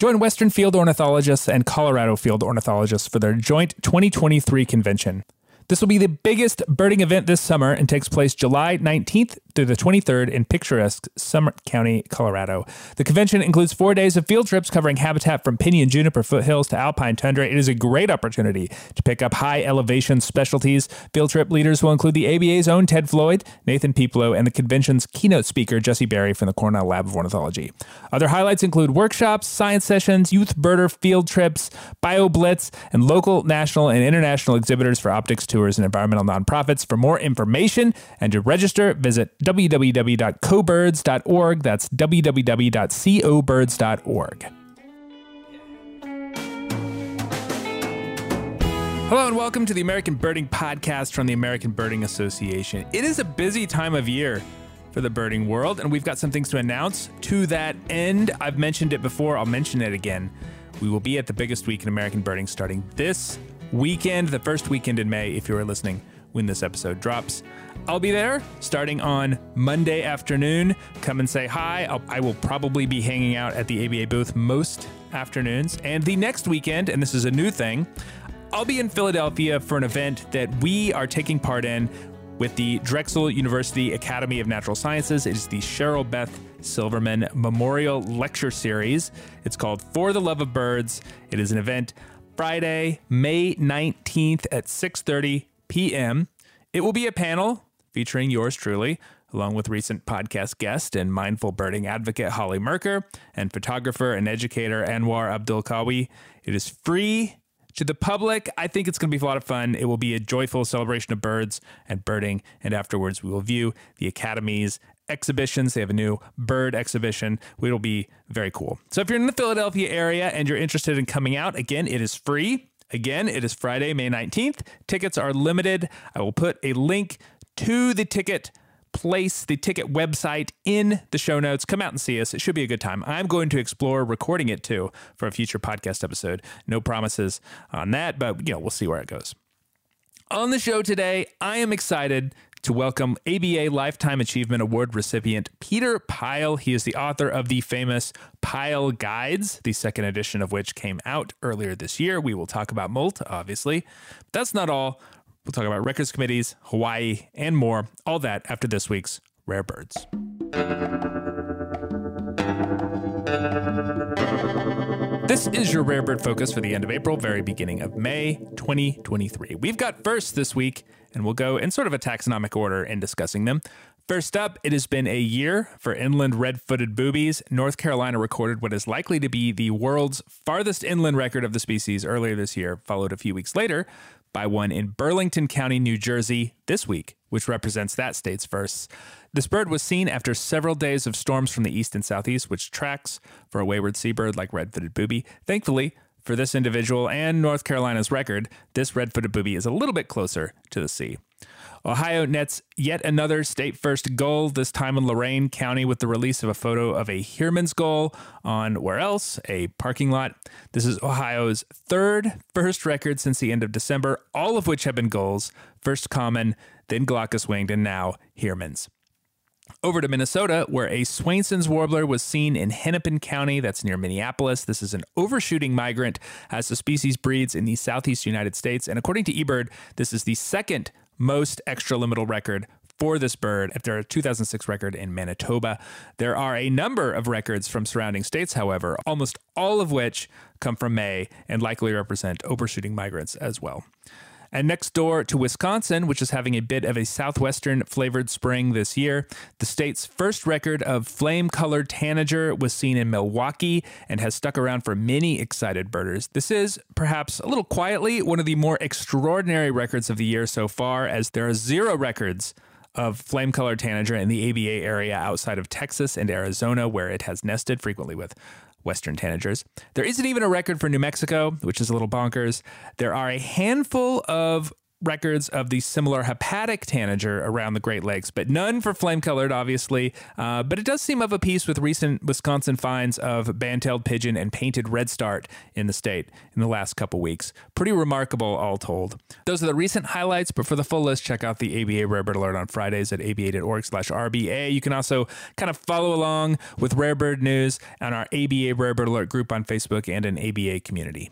Join Western field ornithologists and Colorado field ornithologists for their joint 2023 convention. This will be the biggest birding event this summer and takes place July 19th through the 23rd in picturesque Summit County, Colorado. The convention includes four days of field trips covering habitat from pinyon juniper foothills to alpine tundra. It is a great opportunity to pick up high elevation specialties. Field trip leaders will include the ABA's own Ted Floyd, Nathan Pieplow, and the convention's keynote speaker, Jessie Barry from the Cornell Lab of Ornithology. Other highlights include workshops, science sessions, youth birder field trips, bio blitz, and local, national, and international exhibitors for optics tours and environmental nonprofits. For more information and to register, visit www.cobirds.org. That's www.cobirds.org. Hello and welcome to the American Birding Podcast from the American Birding Association. It is a busy time of year for the birding world, and we've got some things to announce. To that end, I've mentioned it before, I'll mention it again. We will be at the biggest week in American birding starting this weekend, the first weekend in May, if you are listening when this episode drops. I'll be there starting on Monday afternoon. Come and say hi. I'll, I will probably be hanging out at the ABA booth most afternoons. And the next weekend, and this is a new thing, I'll be in Philadelphia for an event that we are taking part in with the Drexel University Academy of Natural Sciences. It is the Cheryl Beth Silverman Memorial Lecture Series. It's called For the Love of Birds. It is an event Friday, May 19th at 6:30 p.m. It will be a panel featuring yours truly, along with recent podcast guest and mindful birding advocate Holly Merker and photographer and educator Anwar Abdul Kawi. It is free to the public. I think it's going to be a lot of fun. It will be a joyful celebration of birds and birding. And afterwards, we will view the Academy's exhibitions. They have a new bird exhibition. It'll be very cool. So if you're in the Philadelphia area and you're interested in coming out, again, it is free. Again, it is Friday, May 19th. Tickets are limited. I will put a link to the ticket place the ticket website in the show notes. Come out and see us. It should be a good time. I'm going to explore recording it too for a future podcast episode. No promises on that, but you know, we'll see where it goes. On the show today, I am excited to welcome ABA Lifetime Achievement Award recipient Peter Pyle. He is the author of the famous Pyle Guides, the second edition of which came out earlier this year. We will talk about molt, obviously. But that's not all. We'll talk about records committees, Hawaii, and more. All that after this week's Rare Birds. This is your Rare Bird Focus for the end of April, very beginning of May 2023. We've got first this week, and we'll go in sort of a taxonomic order in discussing them. First up, it has been a year for inland red footed boobies. North Carolina recorded what is likely to be the world's farthest inland record of the species earlier this year, followed a few weeks later by one in Burlington County, New Jersey, this week, which represents that state's first. This bird was seen after several days of storms from the east and southeast, which tracks for a wayward seabird like red footed booby. Thankfully, for this individual and North Carolina's record, this red footed booby is a little bit closer to the sea. Ohio nets yet another state first gull, this time in Lorain County, with the release of a photo of a Heermann's gull on where else? A parking lot. This is Ohio's third first record since the end of December, all of which have been gulls first common, then glaucous winged, and now Heermann's. Over to Minnesota, where a Swainson's warbler was seen in Hennepin County, that's near Minneapolis. This is an overshooting migrant as the species breeds in the southeast United States. And according to eBird, this is the second most extraliminal record for this bird after a 2006 record in Manitoba. There are a number of records from surrounding states, however, almost all of which come from May and likely represent overshooting migrants as well. And next door to Wisconsin, which is having a bit of a southwestern flavored spring this year, the state's first record of flame colored tanager was seen in Milwaukee and has stuck around for many excited birders. This is, perhaps a little quietly, one of the more extraordinary records of the year so far, as there are zero records of flame colored tanager in the ABA area outside of Texas and Arizona, where it has nested frequently with Western tanagers. There isn't even a record for New Mexico, which is a little bonkers. There are a handful of records of the similar hepatic tanager around the Great Lakes, but none for flame colored, obviously. Uh, but it does seem of a piece with recent Wisconsin finds of band-tailed pigeon and painted redstart in the state in the last couple weeks. Pretty remarkable, all told. Those are the recent highlights, but for the full list, check out the ABA Rare Bird Alert on Fridays at aba.org slash RBA. You can also kind of follow along with Rare Bird News on our ABA Rare Bird Alert group on Facebook and an ABA community.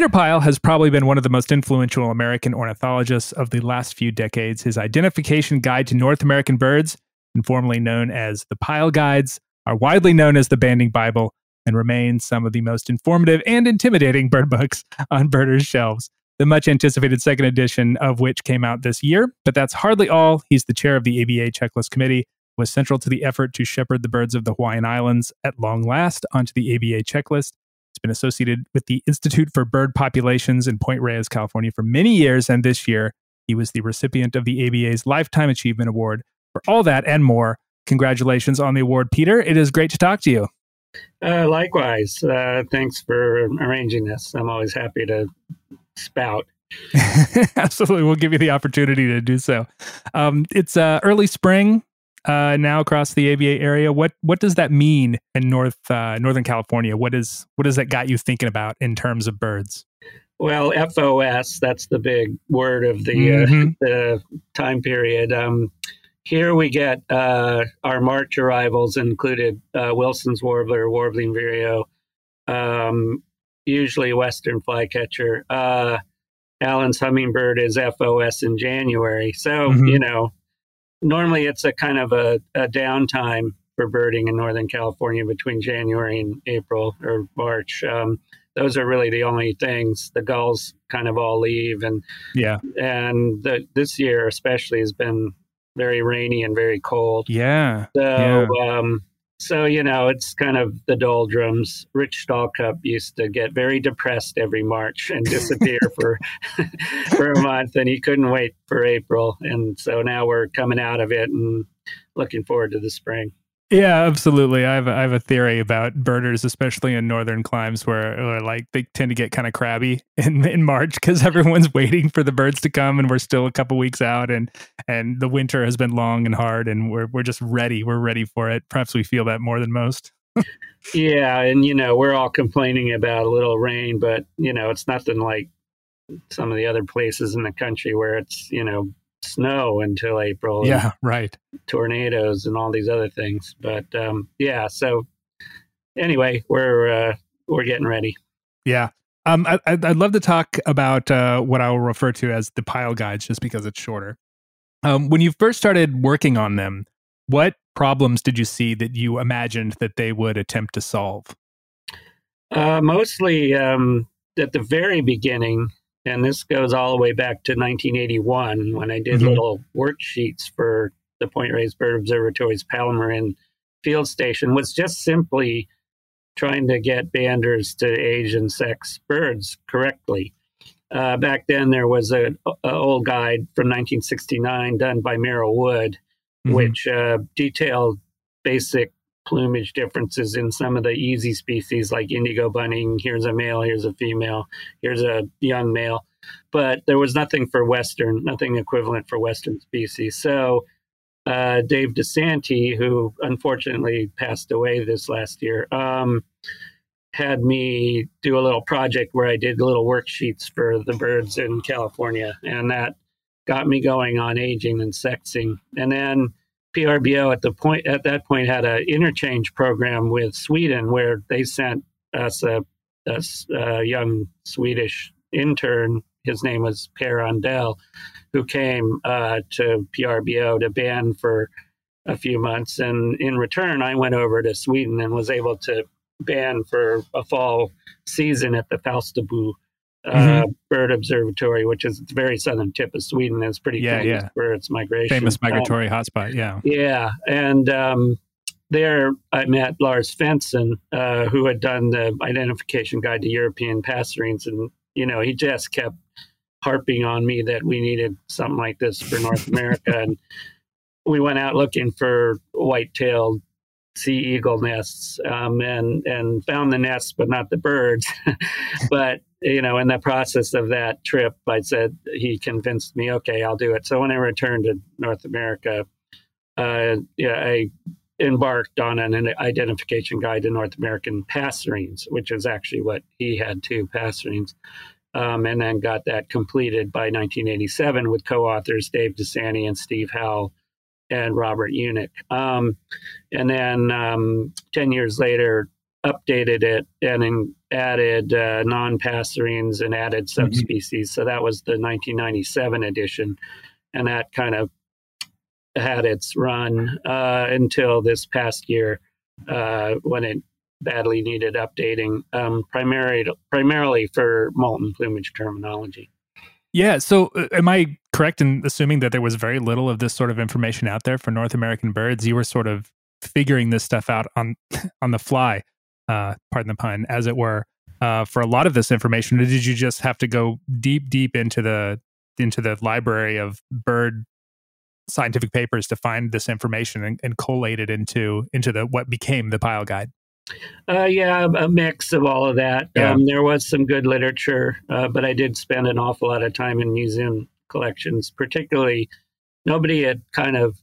Peter Pyle has probably been one of the most influential American ornithologists of the last few decades. His Identification Guide to North American Birds, informally known as the Pyle Guides, are widely known as the Banding Bible and remain some of the most informative and intimidating bird books on birders' shelves. The much anticipated second edition of which came out this year, but that's hardly all. He's the chair of the ABA Checklist Committee, was central to the effort to shepherd the birds of the Hawaiian Islands at long last onto the ABA checklist been associated with the Institute for Bird Populations in Point Reyes, California for many years, and this year he was the recipient of the ABA's Lifetime Achievement Award. For all that and more, congratulations on the award, Peter. It is great to talk to you. Uh, likewise. Uh, thanks for arranging this. I'm always happy to spout. Absolutely. We'll give you the opportunity to do so. Um, it's uh, early spring uh, now across the ABA area. What what does that mean in North uh, Northern California? What is what does that got you thinking about in terms of birds? Well, FOS that's the big word of the uh, mm-hmm. uh, the time period. Um, here we get uh, our March arrivals included uh, Wilson's warbler, warbling vireo, um, usually western flycatcher. Allen's hummingbird is FOS in January, so mm-hmm. you know normally it's a kind of a, a downtime for birding in Northern California between January and April or March. Um, those are really the only things. The gulls kind of all leave, and yeah, and the, this year especially has been very rainy and very cold. Yeah. So yeah. Um, so, you know, it's kind of the doldrums. Rich Stallcup used to get very depressed every March and disappear for for a month, and he couldn't wait for April. And so now we're coming out of it and looking forward to the spring. Yeah, absolutely. I have a, I have a theory about birders, especially in northern climes, where, like they tend to get kind of crabby in in March because everyone's waiting for the birds to come, and we're still a couple weeks out, and and the winter has been long and hard, and we're we're just ready. We're ready for it. Perhaps we feel that more than most. yeah, and you know we're all complaining about a little rain, but you know it's nothing like some of the other places in the country where it's you know snow until April. Yeah, right. Tornadoes and all these other things. But um, yeah, so anyway, we're uh, we're getting ready. Yeah. Um, I, I'd love to talk about uh, what I will refer to as the Pyle guides, just because it's shorter. Um, when you first started working on them, what problems did you see that you imagined that they would attempt to solve? Uh, mostly um, at the very beginning, and this goes all the way back to 1981 when I did mm-hmm. little worksheets for the Point Reyes Bird Observatory's Palomarin field station, was just simply trying to get banders to age and sex birds correctly. Uh, back then, there was an old guide from 1969 done by Merrill Wood, mm-hmm. which uh, detailed basic plumage differences in some of the easy species like indigo bunting. Here's a male, here's a female, here's a young male. But there was nothing for Western, nothing equivalent for Western species. So uh, Dave DeSante, who unfortunately passed away this last year, um, had me do a little project where I did little worksheets for the birds in California. And that got me going on aging and sexing. And then PRBO at the point at that point had an interchange program with Sweden where they sent us a, a, a young Swedish intern. His name was Per Andell, who came uh, to PRBO to ban for a few months, and in return, I went over to Sweden and was able to ban for a fall season at the Falsterbo uh, mm-hmm. bird observatory, which is the very southern tip of Sweden. It's pretty yeah, famous yeah. for its migration. Famous migratory um, hotspot, yeah. Yeah. And um, there I met Lars Svensson, uh, who had done the identification guide to European passerines. And, you know, he just kept harping on me that we needed something like this for North America. and we went out looking for white tailed sea eagle nests um, and and found the nests but not the birds but you know in the process of that trip i said he convinced me okay i'll do it so when i returned to north america uh, yeah, I embarked on an identification guide to North American passerines, which is actually what he had too, passerines. Um, and then got that completed by 1987 with co-authors Dave DeSante and Steve Howell and Robert Yunick. Um, and then um, 10 years later, updated it and in, added uh, non-passerines and added mm-hmm. subspecies. Mm-hmm. So that was the 1997 edition. And that kind of had its run uh, until this past year uh, when it badly needed updating, um, primarily primarily for molten plumage terminology. Yeah. So, uh, am I correct in assuming that there was very little of this sort of information out there for North American birds? You were sort of figuring this stuff out on on the fly, uh, pardon the pun, as it were, uh, for a lot of this information. Or did you just have to go deep, deep into the into the library of bird scientific papers to find this information and, and collate it into into the what became the Pyle guide? Uh, yeah, a mix of all of that. Yeah. Um, there was some good literature, uh, but I did spend an awful lot of time in museum collections. Particularly, nobody had kind of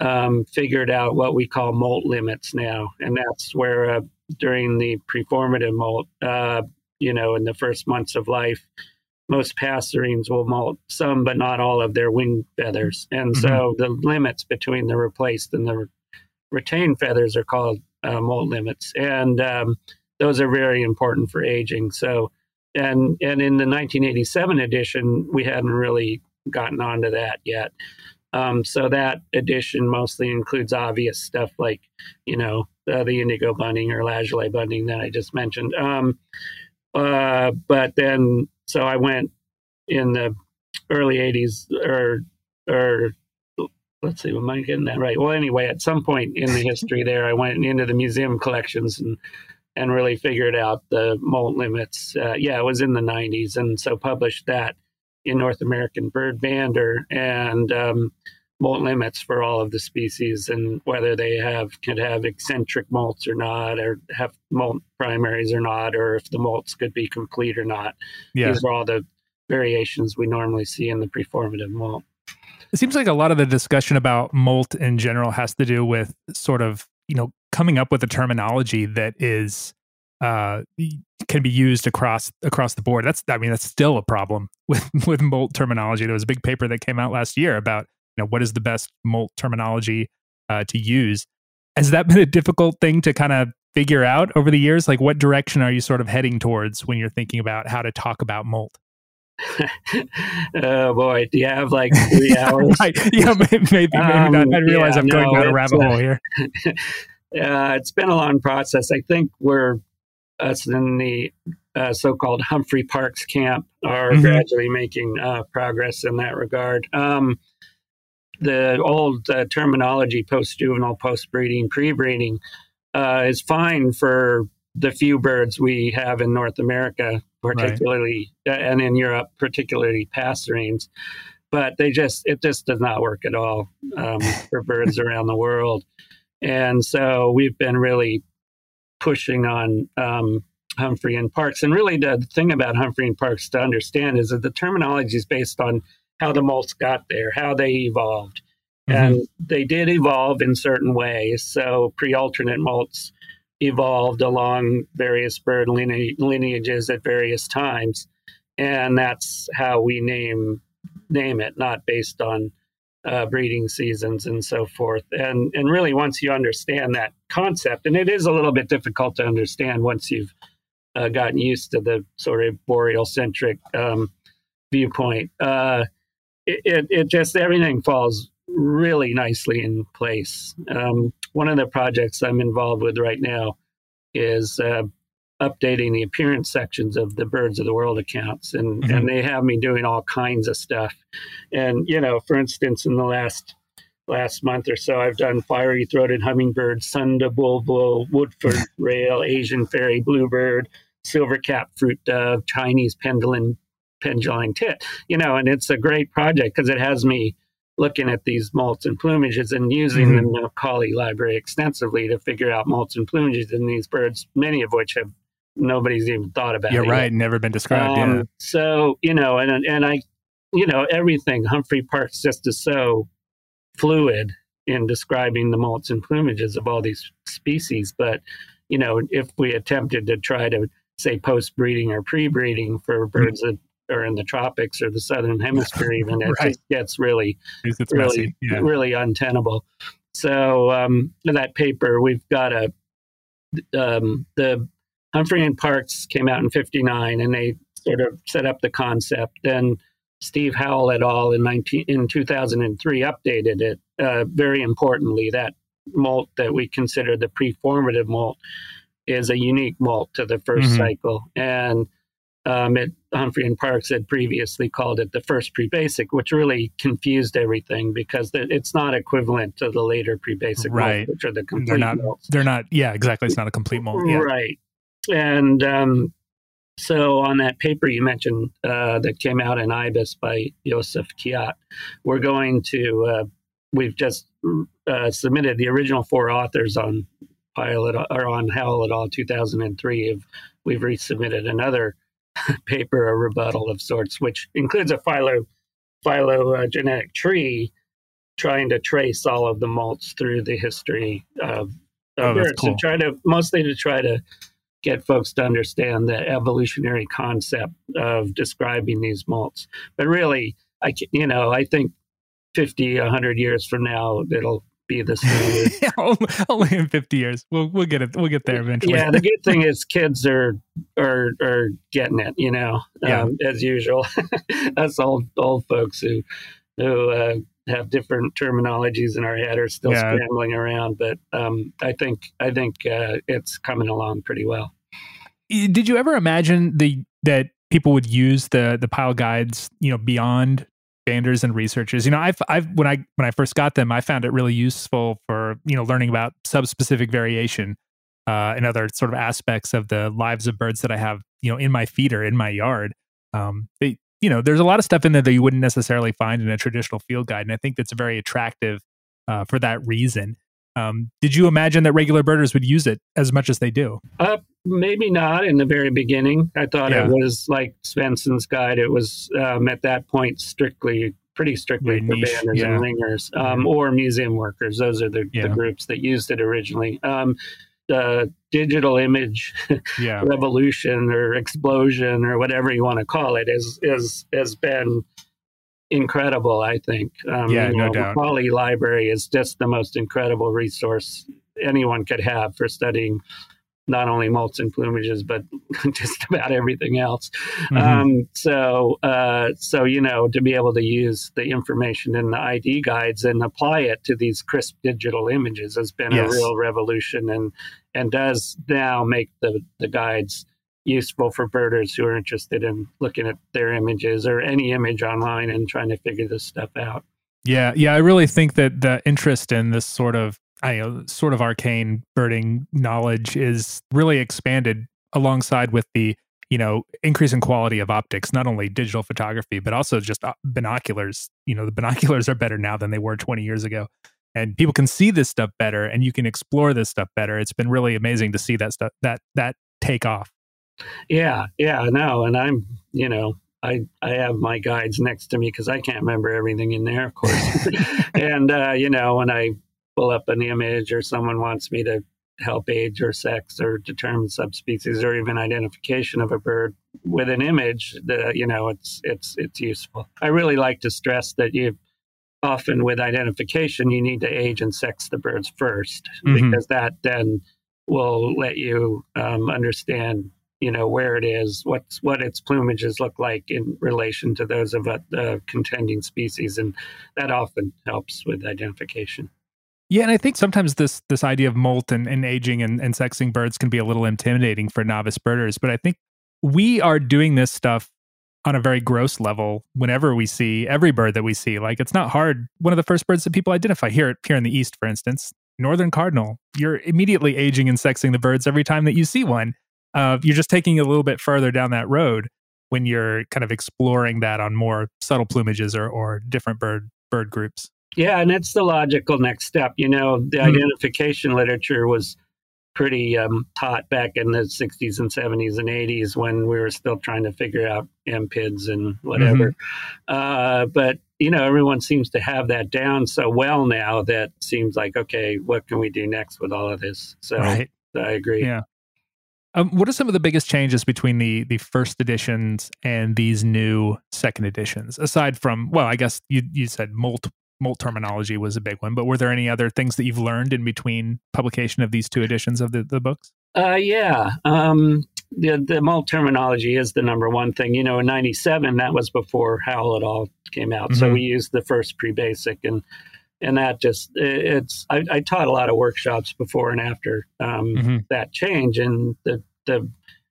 um, figured out what we call molt limits now, and that's where uh, during the preformative molt, uh, you know, in the first months of life, most passerines will molt some, but not all of their wing feathers. And mm-hmm. so the limits between the replaced and the retained feathers are called uh, molt limits. And um, those are very important for aging. So, and, and in the 1987 edition, we hadn't really gotten onto that yet. Um, so that edition mostly includes obvious stuff like, you know, uh, the indigo bunting or lazuli bunting that I just mentioned. Um, uh, but then so I went in the early 80s or, or let's see, am I getting that right? Well, anyway, at some point in the history there, I went into the museum collections and and really figured out the molt limits. Uh, yeah, it was in the 90s, and so published that in North American Bird Bander and um, molt limits for all of the species and whether they have could have eccentric molts or not, or have molt primaries or not, or if the molts could be complete or not. Yeah. These are all the variations we normally see in the preformative molt. It seems like a lot of the discussion about molt in general has to do with sort of, you know, coming up with a terminology that is uh can be used across across the board. That's I mean that's still a problem with with molt terminology. There was a big paper that came out last year about you know what is the best molt terminology uh, to use. Has that been a difficult thing to kind of figure out over the years? Like what direction are you sort of heading towards when you're thinking about how to talk about molt? Oh boy. Do you have like three hours? Right. yeah maybe, maybe um, not. I realize yeah, i'm going no, down a rabbit hole here. uh, it's been a long process. I think we're us in the uh, so-called humphrey parks camp are mm-hmm. gradually making uh, progress in that regard um, the old uh, terminology post juvenile, post breeding, pre breeding uh, is fine for the few birds we have in North America, particularly right. and in Europe, particularly passerines. But they just it just does not work at all um, for birds around the world, and so we've been really pushing on um, Humphrey and Parks. And really, the thing about Humphrey and Parks to understand is that the terminology is based on how the molts got there, how they evolved. Mm-hmm. And they did evolve in certain ways. So pre alternate molts evolved along various bird lineages at various times. And that's how we name name it, not based on uh, breeding seasons and so forth. And and really, once you understand that concept, and it is a little bit difficult to understand once you've uh, gotten used to the sort of boreal centric um, viewpoint. Uh, it, it just everything falls really nicely in place. Um, one of the projects I'm involved with right now is uh, updating the appearance sections of the Birds of the World accounts, and mm-hmm. and they have me doing all kinds of stuff. And you know, for instance, in the last last month or so, I've done fiery throated hummingbird, Sunda bulbul, Woodford rail, Asian fairy bluebird, silver cap fruit dove, Chinese penduline penduline tit, you know, and it's a great project because it has me looking at these molts and plumages and using Mhm. the Macaulay library extensively to figure out molts and plumages in these birds, many of which have nobody's even thought about. It. You're it yet. right. Never been described. yeah. Um, So you know, and and I, you know, everything Humphrey Parks just is so fluid in describing the molts and plumages of all these species. But you know, if we attempted to try to say post breeding or pre breeding for birds that are in the tropics or the southern hemisphere, even it Right. just gets really really. Yeah. really untenable. So um, that paper, we've got a um, the Humphrey and Parks came out in '59, and they sort of set up the concept. Then Steve Howell et al. in 19 in 2003 updated it. Uh, very importantly, that molt that we consider the preformative molt is a unique molt to the 1st Mhm. cycle, and um, it, Humphrey and Parks had previously called it the first pre-basic, which really confused everything because it's not equivalent to the later pre-basic Right. molts, which are the complete They're not. molts. They're not. Yeah, exactly. It's not a complete molt. Yeah. Right. And um, so on that paper you mentioned uh, that came out in IBIS by Yosef Kiat, we're going to, uh, we've just uh, submitted the original four authors on Pilot or on Howell et al. 2003. Have, we've resubmitted another paper, a rebuttal of sorts, which includes a philo, phylogenetic tree trying to trace all of the molts through the history of, Oh, of that's birds cool. and try to mostly to try to get folks to understand the evolutionary concept of describing these molts. But really, I you know I think 50, 100 years from now it'll be the same. only, only in 50 years. We'll we'll get it. We'll get there eventually. yeah, the good thing is kids are are are getting it, you know, Yeah. um, as usual. Us old old folks who who uh, have different terminologies in our head are still Yeah. scrambling around. But um, I think I think uh, it's coming along pretty well. Did you ever imagine the that people would use the the Pyle guides, you know, beyond banders and researchers? You know, I've I've when I when I first got them, I found it really useful for you know learning about subspecific variation uh, and other sort of aspects of the lives of birds that I have, you know, in my feeder in my yard. Um, they, you know, there's a lot of stuff in there that you wouldn't necessarily find in a traditional field guide, and I think that's very attractive uh, for that reason. Um, did you imagine that regular birders would use it as much as they do? Uh, maybe not in the very beginning. I thought Yeah. it was like Svensson's guide. It was um, at that point strictly, pretty strictly for niche, banders yeah. and ringers um, or museum workers. Those are the, Yeah. the groups that used it originally. Um, the digital image revolution or explosion or whatever you want to call it is is has been incredible. I think. Um, Yeah, you no know, doubt. Macaulay Library is just the most incredible resource anyone could have for studying not only molts and plumages, but just about everything else. Mhm. Um, so, uh, so you know, to be able to use the information in the ID guides and apply it to these crisp digital images has been Yes. a real revolution, and and does now make the the guides useful for birders who are interested in looking at their images or any image online and trying to figure this stuff out. Yeah, yeah, I really think that the interest in this sort of I know sort of arcane birding knowledge is really expanded alongside with the you know increase in quality of optics, not only digital photography but also just uh, binoculars. You know, the binoculars are better now than they were 20 years ago, and people can see this stuff better, and you can explore this stuff better. It's been really amazing to see that stuff that that take off. Yeah, yeah, no, and I'm, you know, I I have my guides next to me because I can't remember everything in there, of course. and uh, you know, when I pull up an image or someone wants me to help age or sex or determine subspecies or even identification of a bird with an image, the, you know, it's it's it's useful. I really like to stress that you often with identification you need to age and sex the birds 1st Mhm. because that then will let you um, understand you know where it is what's what its plumages look like in relation to those of a uh, contending species and that often helps with identification Yeah, and I think sometimes this this idea of molt and, and aging and, and sexing birds can be a little intimidating for novice birders. But I think we are doing this stuff on a very gross level whenever we see every bird that we see. Like it's not hard. One of the first birds that people identify here here in the east, for instance, northern cardinal. You're immediately aging and sexing the birds every time that you see one. Uh, you're just taking a little bit further down that road when you're kind of exploring that on more subtle plumages or, or different bird bird groups. Yeah, and it's the logical next step. You know, the mm-hmm. identification literature was pretty um, taught back in the 60s and 70s and 80s when we were still trying to figure out empids and whatever. Mm-hmm. Uh, but, you know, everyone seems to have that down so well now that seems like, okay, what can we do next with all of this? So right. I agree. Yeah. Um, what are some of the biggest changes between the the first editions and these new second editions? Aside from, well, I guess you you said molt molt terminology was a big one, but were there any other things that you've learned in between publication of these two editions of the, the books? Uh, yeah. Um, the, the molt terminology is the number one thing. You know, in 97, that was before Howell et All came out. Mm-hmm. So we used the first pre basic and and that just it's I, I, taught a lot of workshops before and after um, mm-hmm. that change and the the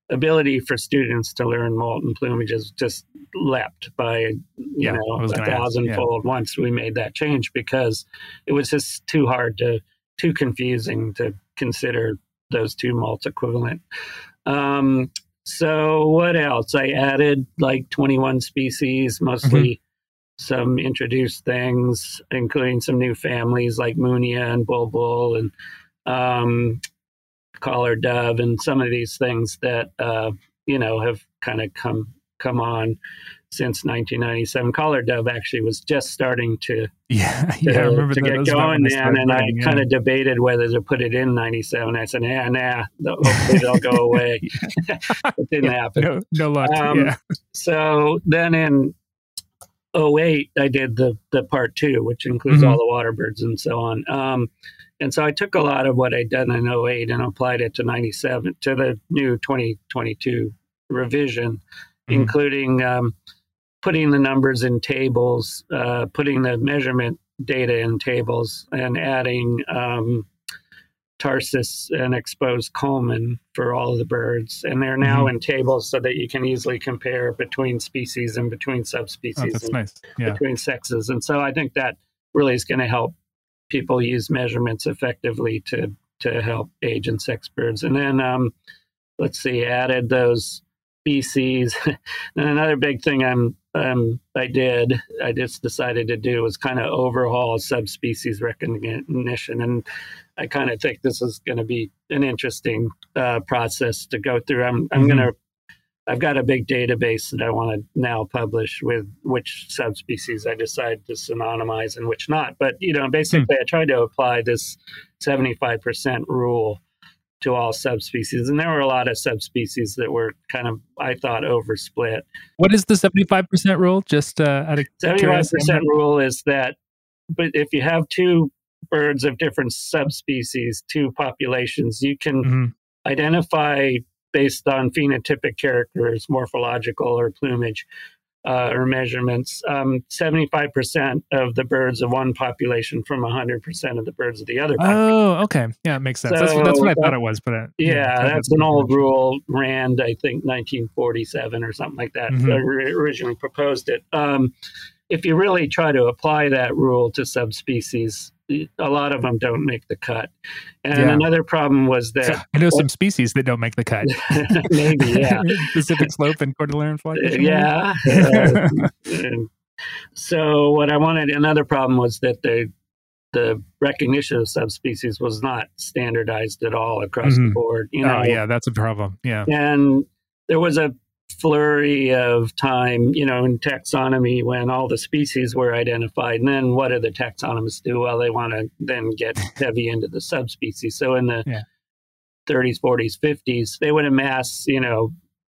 ability for students to learn molt and plumage is just leapt by you yeah, know a thousandfold yeah. once we made that change because it was just too hard to too confusing to consider those two molts equivalent um, so what else i added like 21 species mostly mm-hmm. Some introduced things including some new families like munia and bulbul and um, collar dove and some of these things that uh, you know have kind of come come on since 1997. Collar dove actually was just starting to yeah, to, yeah, I remember to get going then, and I kind of debated whether to put it in 97. I said, nah, nah, hopefully they'll go away. it didn't yeah, happen. No, no luck. Um, yeah. So then in 08, I did the the part two, which includes mm-hmm. all the water birds and so on. Um, and so I took a lot of what I'd done in 08 and applied it to 97, to the new 2022 revision, mm-hmm. including um, putting the numbers in tables, uh, putting the measurement data in tables, and adding um, tarsus and exposed culmen for all of the birds. And they're now mm-hmm. in tables so that you can easily compare between species and between subspecies oh, and nice. yeah. between sexes. And so I think that really is going to help people use measurements effectively to to help age and sex birds. And then um, let's see, added those species. and another big thing I'm um, I did, I just decided to do was kind of overhaul subspecies recognition, and I kind of think this is going to be an interesting uh, process to go through. I'm I'm mm-hmm. going to I've got a big database that I want to now publish with which subspecies I decide to synonymize and which not. But you know, basically, mm. I tried to apply this 75% rule to all subspecies, and there were a lot of subspecies that were kind of, I thought, oversplit. What is the 75% rule? Just uh, out of 75% rule is that, but if you have two birds of different subspecies, two populations, you can mm-hmm. identify based on phenotypic characters, morphological or plumage. Uh, or measurements, um, 75% of the birds of one population from 100% of the birds of the other population. Oh, okay. Yeah, it makes sense. So that's, that's, what I thought it was. But uh, yeah, yeah, that's, an old rule. Rand, I think, 1947 or something like that, mm-hmm. originally proposed it. Um, if you really try to apply that rule to subspecies, a lot of them don't make the cut. And yeah. another problem was that I know some species that don't make the cut. maybe, yeah. Pacific slope and cordilleran flight. Yeah. uh, so what I wanted, another problem was that the the recognition of subspecies was not standardized at all across mm-hmm. the board. You know, oh, yeah, that's a problem. Yeah, and there was a flurry of time, you know, in taxonomy when all the species were identified. And then what do the taxonomists do? Well, they want to then get heavy into the subspecies. So in the yeah. 30s, 40s, 50s, they would amass, you know,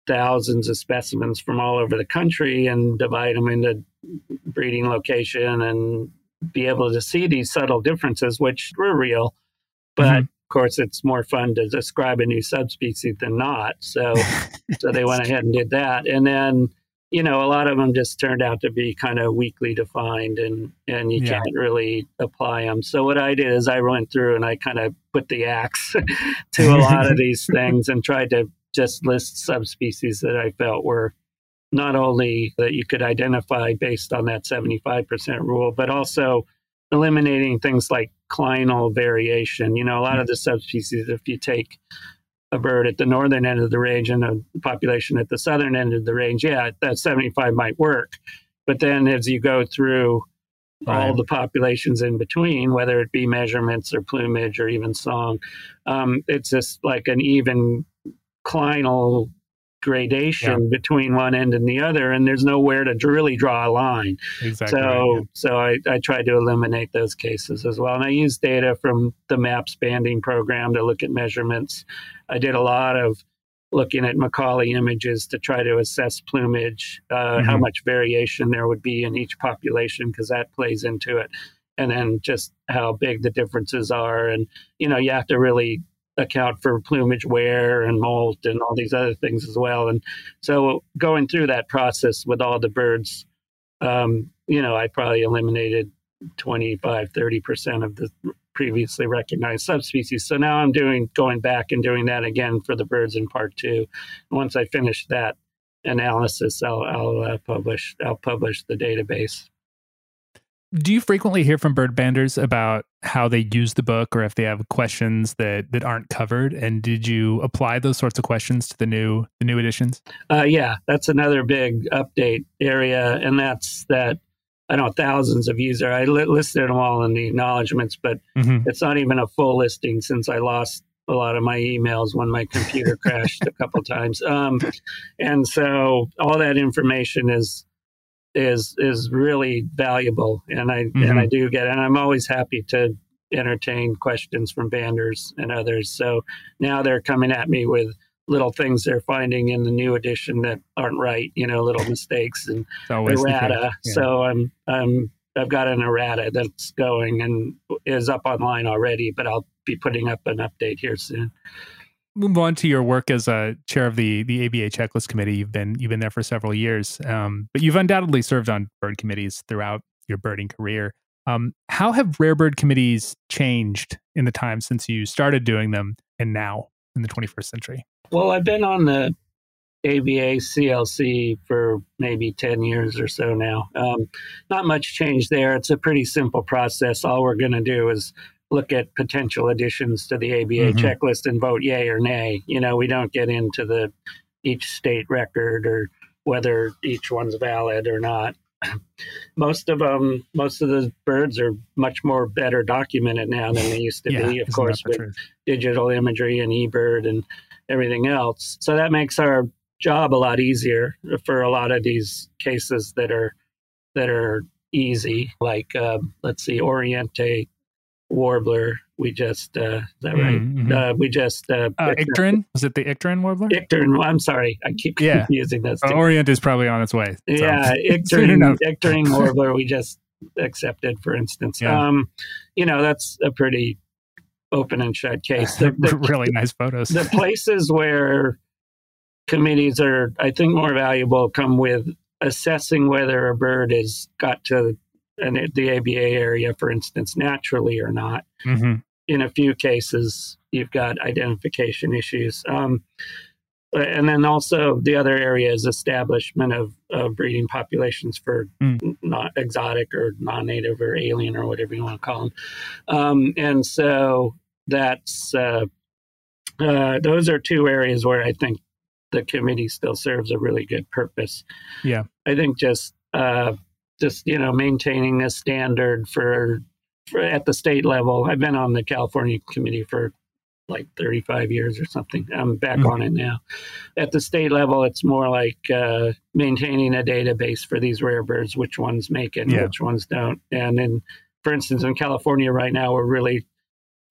thousands of specimens from all over the country and divide them into breeding location and be able to see these subtle differences, which were real. But mm-hmm course, it's more fun to describe a new subspecies than not. So, so they went ahead and did that, and then you know a lot of them just turned out to be kind of weakly defined, and and you yeah. can't really apply them. So what I did is I went through and I kind of put the axe to a lot of these things and tried to just list subspecies that I felt were not only that you could identify based on that 75% rule, but also eliminating things like clinal variation. You know, a lot of the subspecies, if you take a bird at the northern end of the range and a population at the southern end of the range, yeah, that 75 might work. But then as you go through all the populations in between, whether it be measurements or plumage or even song. Um, it's just like an even clinal gradation yeah. between one end and the other, and there's nowhere to really draw a line. Exactly. So, right, yeah. so I, I tried to eliminate those cases as well. And I used data from the MAPS banding program to look at measurements. I did a lot of looking at Macaulay images to try to assess plumage, uh, mm-hmm. how much variation there would be in each population, because that plays into it. And then just how big the differences are. And, you know, you have to really account for plumage wear and molt and all these other things as well. And so going through that process with all the birds, um, you know, I probably eliminated 25, 30% of the previously recognized subspecies. So now I'm doing going back and doing that again for the birds in part two. Once I finish that analysis, I'll, I'll uh, publish I'll publish the database. Do you frequently hear from bird banders about how they use the book or if they have questions that that aren't covered? And did you apply those sorts of questions to the new the new editions? Uh, yeah, that's another big update area, and that's that. I know thousands of users. I li- listed them all in the acknowledgments, but mm-hmm. it's not even a full listing since I lost a lot of my emails when my computer crashed a couple times. Um, and so all that information is is is really valuable, and I mm-hmm. and I do get, and I'm always happy to entertain questions from banders and others. So now they're coming at me with little things they're finding in the new edition that aren't right, you know, little mistakes and errata. Yeah. So I'm I'm I've got an errata that's going and is up online already, but I'll be putting up an update here soon move on to your work as a chair of the the ABA checklist committee. You've been you've been there for several years, um, but you've undoubtedly served on bird committees throughout your birding career. Um, how have rare bird committees changed in the time since you started doing them and now in the 21st century? Well, I've been on the ABA CLC for maybe 10 years or so now. Um, not much change there. It's a pretty simple process. All we're going to do is look at potential additions to the ABA mm-hmm. checklist and vote yay or nay. You know, we don't get into the each state record or whether each one's valid or not. Most of them, most of the birds are much more better documented now than they used to yeah, be. Of course, with truth? digital imagery and eBird and everything else. So that makes our job a lot easier for a lot of these cases that are that are easy, like uh, let's see, Oriente warbler. We just uh, is that right? Mm-hmm. Uh, we just uh, uh. Was it the Icterine warbler? Icterine. I'm sorry, I keep yeah. confusing those. Orient is probably on its way. So. Yeah. Icterine warbler. We just accepted, for instance. Yeah. Um, you know, that's a pretty open and shut case. The, the, really nice photos. the places where committees are, I think, more valuable come with assessing whether a bird has got to and the ABA area, for instance, naturally or not. Mm-hmm. In a few cases, you've got identification issues. Um, and then also the other area is establishment of, of breeding populations for mm. not exotic or non-native or alien or whatever you want to call them. Um, and so that's uh, uh, those are two areas where I think the committee still serves a really good purpose. Yeah, I think just uh, just you know maintaining a standard for, for at the state level. I've been on the California committee for like 35 years or something. I'm back mm-hmm. on it now. At the state level, it's more like uh, maintaining a database for these rare birds, which ones make it, yeah. which ones don't. And then, for instance, in California right now, we're really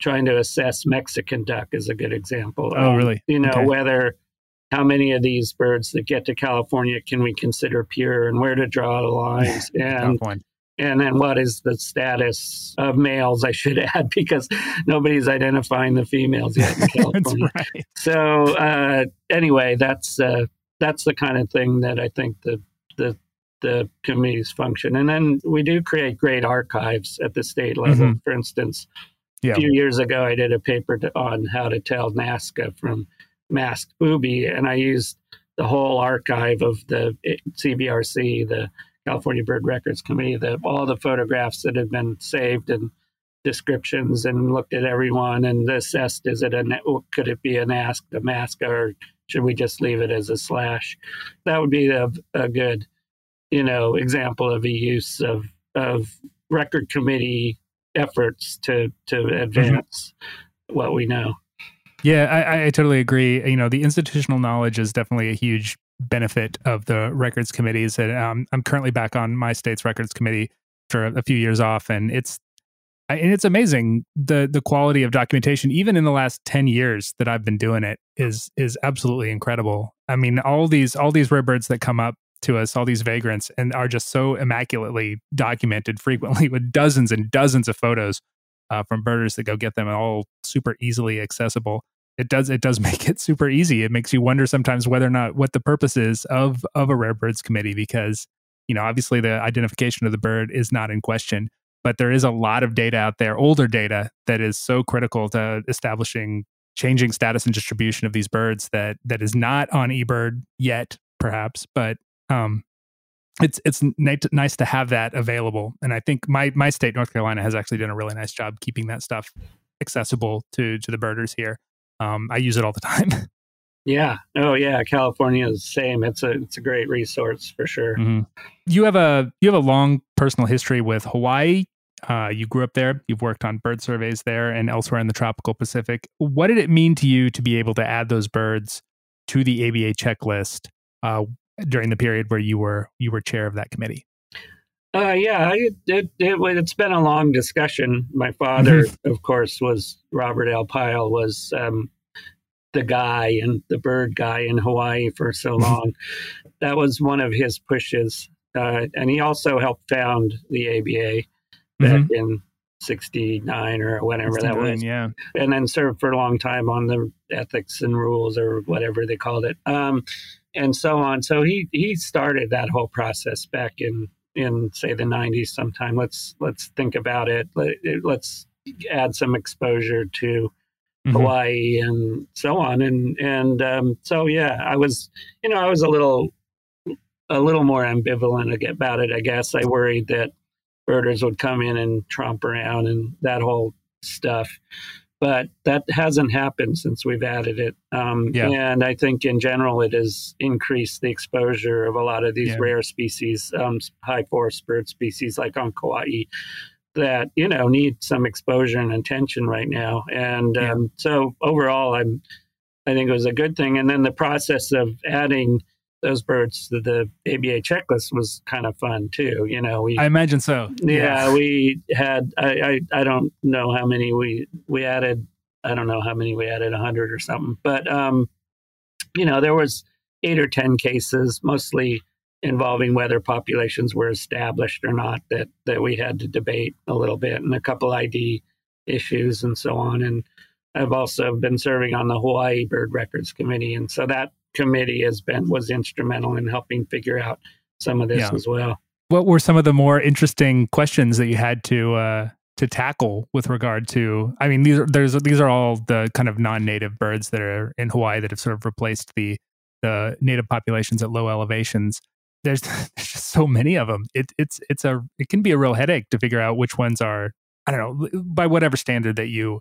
trying to assess Mexican duck is a good example. Oh, um, really? You know, okay. whether how many of these birds that get to California can we consider pure and where to draw the lines and and then what is the status of males I should add because nobody's identifying the females yet in California. right. So uh, anyway, that's uh, that's the kind of thing that I think the the the committees function. And then we do create great archives at the state level. Mm-hmm. For instance, yeah. a few years ago, I did a paper to, on how to tell Nazca from masked booby, and I used the whole archive of the CBRC, the California Bird Records Committee, the, all the photographs that had been saved and descriptions, and looked at everyone and assessed: is it a could it be an ask a mask, or should we just leave it as a slash? That would be a, a good, you know, example of a use of of record committee efforts to to mm-hmm. advance mm-hmm. what we know. Yeah, I, I totally agree. You know, the institutional knowledge is definitely a huge benefit of the records committees. And um, I'm currently back on my state's records committee for a few years off, and it's and it's amazing the the quality of documentation even in the last 10 years that I've been doing it is is absolutely incredible. I mean all these all these rare birds that come up to us all these vagrants and are just so immaculately documented frequently with dozens and dozens of photos uh, from birders that go get them all super easily accessible. It does it does make it super easy. It makes you wonder sometimes whether or not what the purpose is of of a rare birds committee because you know obviously the identification of the bird is not in question but there is a lot of data out there older data that is so critical to establishing changing status and distribution of these birds that that is not on eBird yet perhaps but um, it's it's nice to have that available. And I think my my state, North Carolina, has actually done a really nice job keeping that stuff accessible to to the birders here. Um, I use it all the time. Yeah. Oh, yeah. California is the same. It's a it's a great resource for sure. Mm-hmm. You have a you have a long personal history with Hawaii. Uh, you grew up there. You've worked on bird surveys there and elsewhere in the tropical Pacific. What did it mean to you to be able to add those birds to the ABA checklist? Uh, during the period where you were you were chair of that committee? Uh, yeah, it, it, it, has been a long discussion. My father, mm-hmm. of course, was Robert L. Pyle, was um, the guy and the bird guy in Hawaii for so mm-hmm. long. that was one of his pushes. Uh, and he also helped found the ABA back mm-hmm. in 69 or whenever that was. Yeah. And then served for a long time on the ethics and rules or whatever they called it. Um, and so on. So he he started that whole process back in in say the 90s sometime. Let's let's think about it. Let, us add some exposure to mm-hmm. Hawaii and so on. And and um, so yeah, I was you know I was a little a little more ambivalent about it. I guess I worried that birders would come in and tromp around and that whole stuff but that hasn't happened since we've added it. Um, yeah. And I think in general, it has increased the exposure of a lot of these yeah. rare species, um, high forest bird species like on Kauai, that you know need some exposure and attention right now. And yeah. um, so overall, I'm I think it was a good thing. And then the process of adding those birds to the ABA checklist was kind of fun too. You know, we I imagine so. Yeah, yeah. we had I, I, I don't know how many we we added. I don't know how many we added, a hundred or something. But um, you know, there was eight or ten cases, mostly involving whether populations were established or not. That that we had to debate a little bit, and a couple ID issues and so on. And I've also been serving on the Hawaii Bird Records Committee, and so that committee has been was instrumental in helping figure out some of this yeah. as well. What were some of the more interesting questions that you had to uh, to tackle with regard to? I mean, these are there's these are all the kind of non-native birds that are in Hawaii that have sort of replaced the the native populations at low elevations. There's, there's just so many of them. It, it's it's a it can be a real headache to figure out which ones are I don't know by whatever standard that you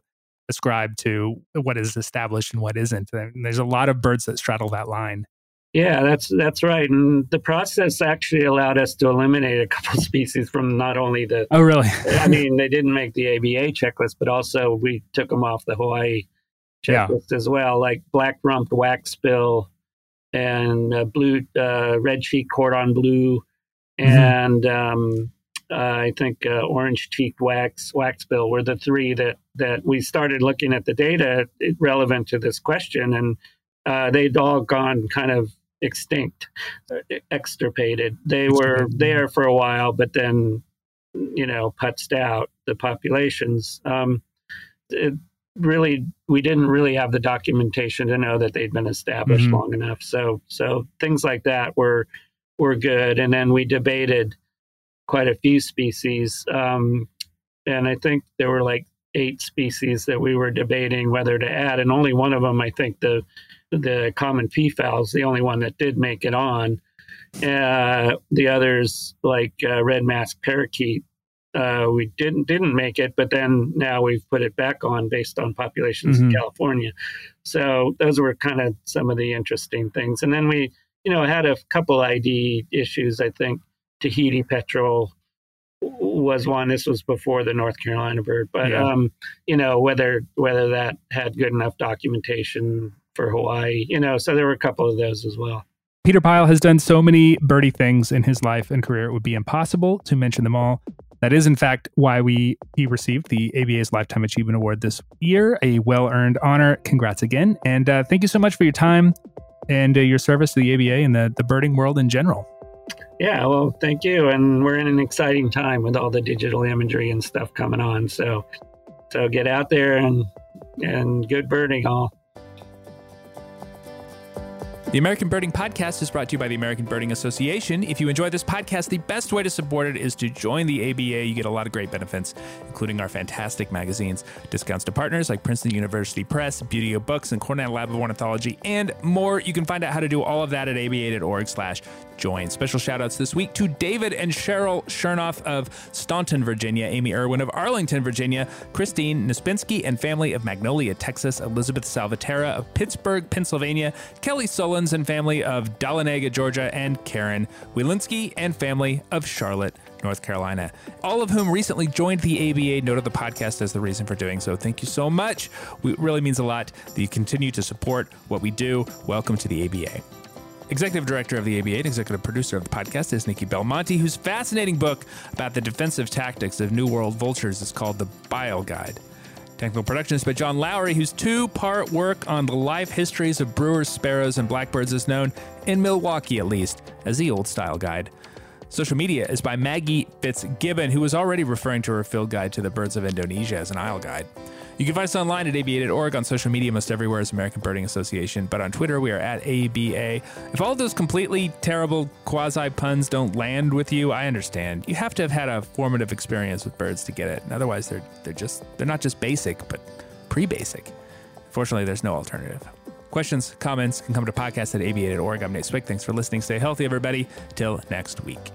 ascribe to what is established and what isn't. And there's a lot of birds that straddle that line. Yeah, that's that's right. And the process actually allowed us to eliminate a couple species from not only the Oh really? I mean, they didn't make the ABA checklist, but also we took them off the Hawaii checklist yeah. as well, like black-rumped waxbill and uh, blue uh, red cheek cordon bleu mm-hmm. and um, uh, I think uh, orange cheeked wax waxbill were the three that that we started looking at the data relevant to this question, and uh, they'd all gone kind of extinct, uh, extirpated. They were there for a while, but then you know putzed out the populations. Um, it really, we didn't really have the documentation to know that they'd been established mm-hmm. long enough. So so things like that were were good, and then we debated quite a few species. Um, and I think there were like eight species that we were debating whether to add, and only one of them, I think the the common peafowl is the only one that did make it on. Uh, the others, like uh, red mask parakeet, uh, we didn't didn't make it, but then now we've put it back on based on populations mm-hmm. in California. So those were kind of some of the interesting things. And then we, you know, had a couple ID issues. I think Tahiti petrel was one. This was before the North Carolina bird, but Yeah. um, you know whether whether that had good enough documentation for Hawaii, you know. So there were a couple of those as well. Peter Pyle has done so many birdie things in his life and career, it would be impossible to mention them all. That is, in fact, why we he received the ABA's Lifetime Achievement Award this year, a well earned honor. Congrats again. And uh, thank you so much for your time and uh, your service to the ABA and the, the birding world in general. Yeah, well, thank you. And we're in an exciting time with all the digital imagery and stuff coming on. So, so get out there and and good birding all. The American Birding Podcast is brought to you by the American Birding Association. If you enjoy this podcast, the best way to support it is to join the ABA. You get a lot of great benefits, including our fantastic magazines, discounts to partners like Princeton University Press, Buteo Books, and Cornell Lab of Ornithology, and more. You can find out how to do all of that at aba.org slash join. Special shout outs this week to David and Cheryl Chernoff of Staunton, Virginia, Amy Irwin of Arlington, Virginia, Christine Nispinski and family of Magnolia, Texas, Elizabeth Salvatera of Pittsburgh, Pennsylvania, Kelly Solons and family of Dahlonega, Georgia, and Karen Wielinski and family of Charlotte, North Carolina. All of whom recently joined the ABA, Note of the podcast as the reason for doing so. Thank you so much. It really means a lot that you continue to support what we do. Welcome to the ABA. Executive director of the ABA and executive producer of the podcast is Nikki Belmonte, whose fascinating book about the defensive tactics of New World vultures is called The Bile Guide. Technical production is by John Lowry, whose two part work on the life histories of brewers, sparrows, and blackbirds is known, in Milwaukee at least, as the Old Style Guide. Social media is by Maggie Fitzgibbon, who was already referring to her field guide to the birds of Indonesia as an Isle Guide. You can find us online at ABA.org, on social media most everywhere as American Birding Association, but on Twitter we are at ABA. If all of those completely terrible quasi puns don't land with you, I understand. You have to have had a formative experience with birds to get it. And otherwise they're they're just they're not just basic, but pre-basic. Fortunately, there's no alternative. Questions, comments can come to podcast at ABA.org. I'm Nate Swick. Thanks for listening. Stay healthy, everybody. Till next week.